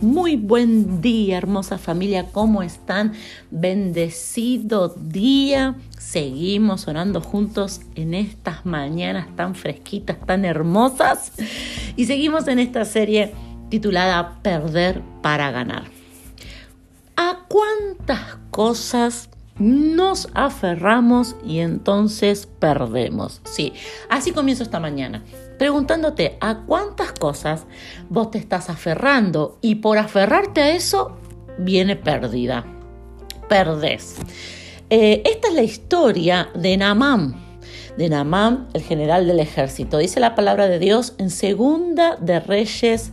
Muy buen día, hermosa familia. ¿Cómo están? Bendecido día. Seguimos orando juntos en estas mañanas tan fresquitas, tan hermosas. Y seguimos en esta serie titulada Perder para ganar. ¿A cuántas cosas nos aferramos y entonces perdemos? Sí, así comienzo esta mañana preguntándote a cuántas cosas vos te estás aferrando y por aferrarte a eso viene pérdida. Perdés. Eh, esta es la historia de Naamán, de Naamán, el general del ejército. Dice la palabra de Dios en Segunda de Reyes,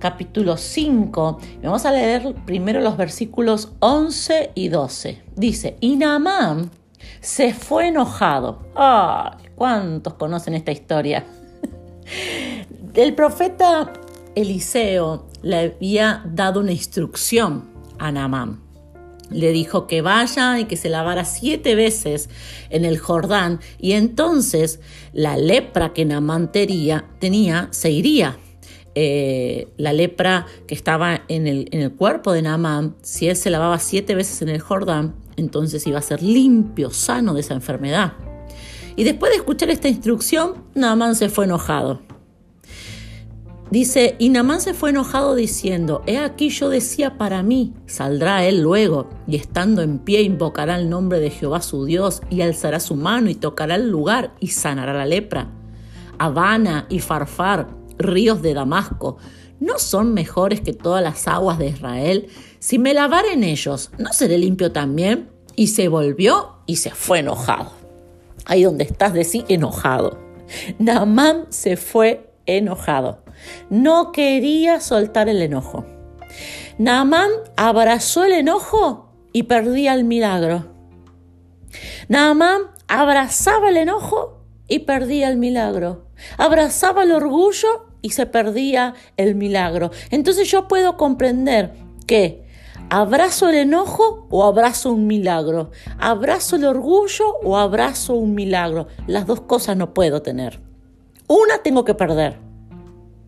capítulo 5. Vamos a leer primero los versículos 11 y 12. Dice, y Naamán se fue enojado. ¡Ay! ¿Cuántos conocen esta historia? El profeta Eliseo le había dado una instrucción a Naamán. Le dijo que vaya y que se lavara siete veces en el Jordán y entonces la lepra que Naamán tenía, se iría. Eh, la lepra que estaba en el, cuerpo de Naamán, si él se lavaba siete veces en el Jordán, entonces iba a ser limpio, sano de esa enfermedad. Y después de escuchar esta instrucción, Naamán se fue enojado. Dice, y Naamán se fue enojado diciendo, He aquí yo decía para mí, saldrá él luego, y estando en pie invocará el nombre de Jehová su Dios, y alzará su mano y tocará el lugar, y sanará la lepra. Habana y Farfar, ríos de Damasco, ¿no son mejores que todas las aguas de Israel? Si me lavare en ellos, ¿no seré limpio también? Y se volvió y se fue enojado ahí donde estás de sí enojado. Naamán se fue enojado. No quería soltar el enojo. Naamán abrazó el enojo y perdía el milagro. Naamán abrazaba el enojo y perdía el milagro. Abrazaba el orgullo y se perdía el milagro. Entonces yo puedo comprender que ¿Abrazo el enojo o abrazo un milagro? ¿Abrazo el orgullo o abrazo un milagro? Las dos cosas no puedo tener. Una tengo que perder.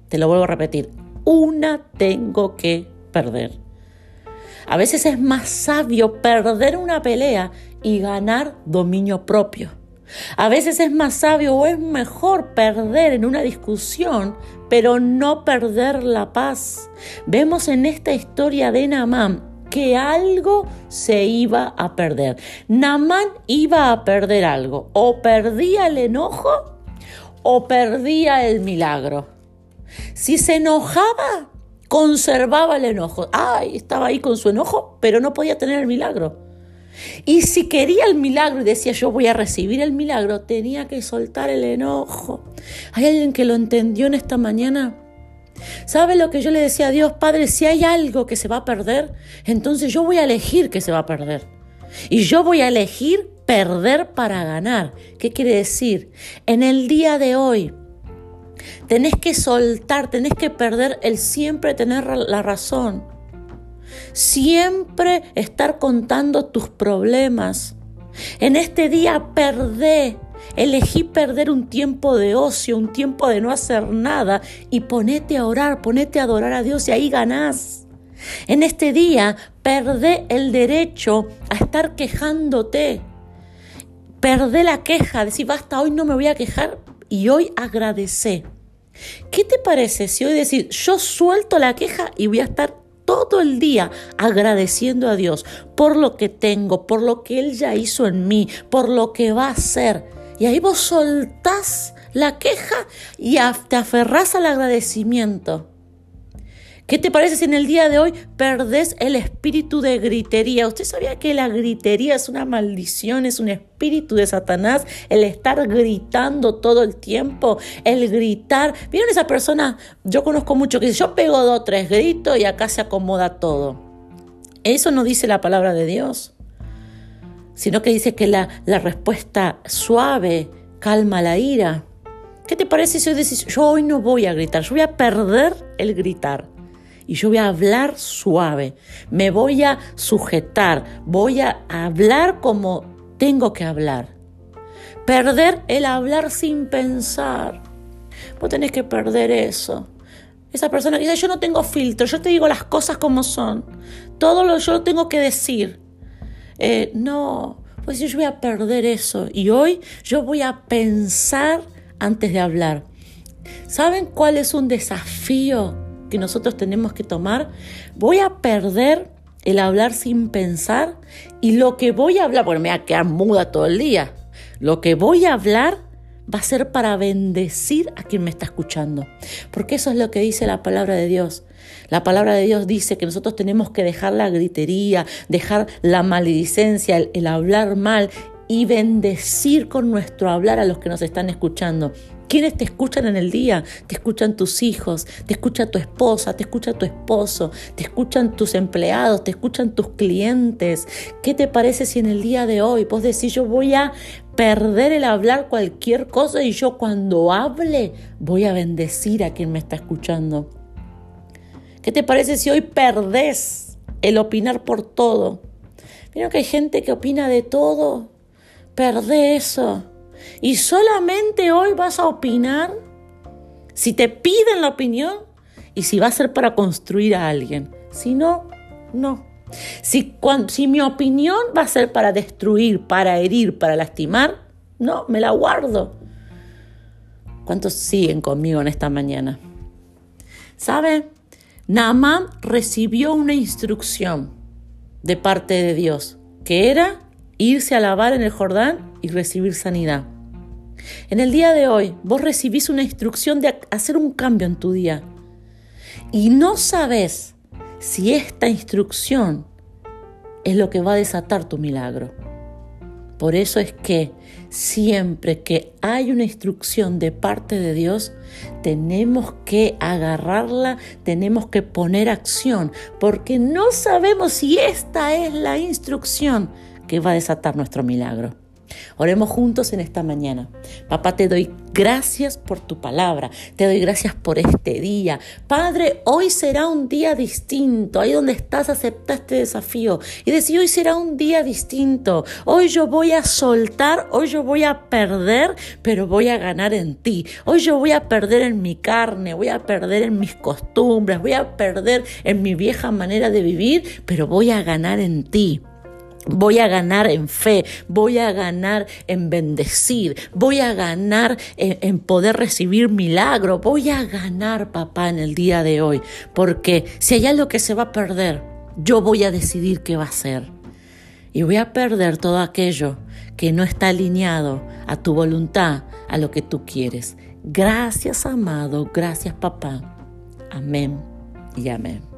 Te lo vuelvo a repetir. Una tengo que perder. A veces es más sabio perder una pelea y ganar dominio propio. A veces es más sabio o es mejor perder en una discusión, pero no perder la paz. Vemos en esta historia de Namán que algo se iba a perder. Namán iba a perder algo. O perdía el enojo o perdía el milagro. Si se enojaba, conservaba el enojo. Ay, estaba ahí con su enojo, pero no podía tener el milagro. Y si quería el milagro y decía yo voy a recibir el milagro, tenía que soltar el enojo. ¿Hay alguien que lo entendió en esta mañana? ¿Sabe lo que yo le decía a Dios, Padre? Si hay algo que se va a perder, entonces yo voy a elegir que se va a perder. Y yo voy a elegir perder para ganar. ¿Qué quiere decir? En el día de hoy, tenés que soltar, tenés que perder el siempre tener la razón. Siempre estar contando tus problemas. En este día perdé Elegí perder un tiempo de ocio, un tiempo de no hacer nada y ponete a orar, ponete a adorar a Dios y ahí ganás. En este día perdé el derecho a estar quejándote. Perdé la queja, decir basta, hoy no me voy a quejar y hoy agradecé. ¿Qué te parece si hoy decir yo suelto la queja y voy a estar todo el día agradeciendo a Dios por lo que tengo, por lo que Él ya hizo en mí, por lo que va a hacer? Y ahí vos soltás la queja y te aferrás al agradecimiento. ¿Qué te parece si en el día de hoy perdés el espíritu de gritería? ¿Usted sabía que la gritería es una maldición, es un espíritu de Satanás? El estar gritando todo el tiempo, el gritar. ¿Vieron esa persona? Yo conozco mucho que dice, yo pego dos, tres gritos y acá se acomoda todo. Eso no dice la palabra de Dios sino que dice que la, respuesta suave calma la ira. ¿Qué te parece si hoy decís, yo hoy no voy a gritar, yo voy a perder el gritar? Y yo voy a hablar suave, me voy a sujetar, voy a hablar como tengo que hablar. Perder el hablar sin pensar. Vos tenés que perder eso. Esa persona dice, yo no tengo filtro, yo te digo las cosas como son. Todo lo yo tengo que decir. Eh, no, pues yo voy a perder eso. Y hoy yo voy a pensar antes de hablar. ¿Saben cuál es un desafío que nosotros tenemos que tomar? Voy a perder el hablar sin pensar y lo que voy a hablar, bueno, me voy a quedar muda todo el día. Lo que voy a hablar va a ser para bendecir a quien me está escuchando. Porque eso es lo que dice la palabra de Dios. La palabra de Dios dice que nosotros tenemos que dejar la gritería, dejar la maledicencia, el, hablar mal y bendecir con nuestro hablar a los que nos están escuchando. ¿Quiénes te escuchan en el día? Te escuchan tus hijos, te escucha tu esposa, te escucha tu esposo, te escuchan tus empleados, te escuchan tus clientes. ¿Qué te parece si en el día de hoy vos decís yo voy a perder el hablar cualquier cosa y yo cuando hable voy a bendecir a quien me está escuchando? ¿Qué te parece si hoy perdés el opinar por todo? Vieron que hay gente que opina de todo. Perdé eso. Y solamente hoy vas a opinar si te piden la opinión y si va a ser para construir a alguien. Si no, no. Si, mi opinión va a ser para destruir, para herir, para lastimar, no, me la guardo. ¿Cuántos siguen conmigo en esta mañana? ¿Sabe? Naamán recibió una instrucción de parte de Dios, que era irse a lavar en el Jordán y recibir sanidad. En el día de hoy, vos recibís una instrucción de hacer un cambio en tu día y no sabes si esta instrucción es lo que va a desatar tu milagro. Por eso es que siempre que hay una instrucción de parte de Dios, tenemos que agarrarla, tenemos que poner acción, porque no sabemos si esta es la instrucción que va a desatar nuestro milagro. Oremos juntos en esta mañana. Papá, te doy gracias por tu palabra, te doy gracias por este día. Padre, hoy será un día distinto. Ahí donde estás, acepta este desafío y decir, hoy será un día distinto. Hoy yo voy a soltar, hoy yo voy a perder, pero voy a ganar en ti. Hoy yo voy a perder en mi carne, voy a perder en mis costumbres, voy a perder en mi vieja manera de vivir, pero voy a ganar en ti. Voy a ganar en fe, voy a ganar en bendecir, voy a ganar en, poder recibir milagro, voy a ganar, papá, en el día de hoy, porque si hay algo que se va a perder, yo voy a decidir qué va a ser. Y voy a perder todo aquello que no está alineado a tu voluntad, a lo que tú quieres. Gracias, amado, gracias, papá. Amén y amén.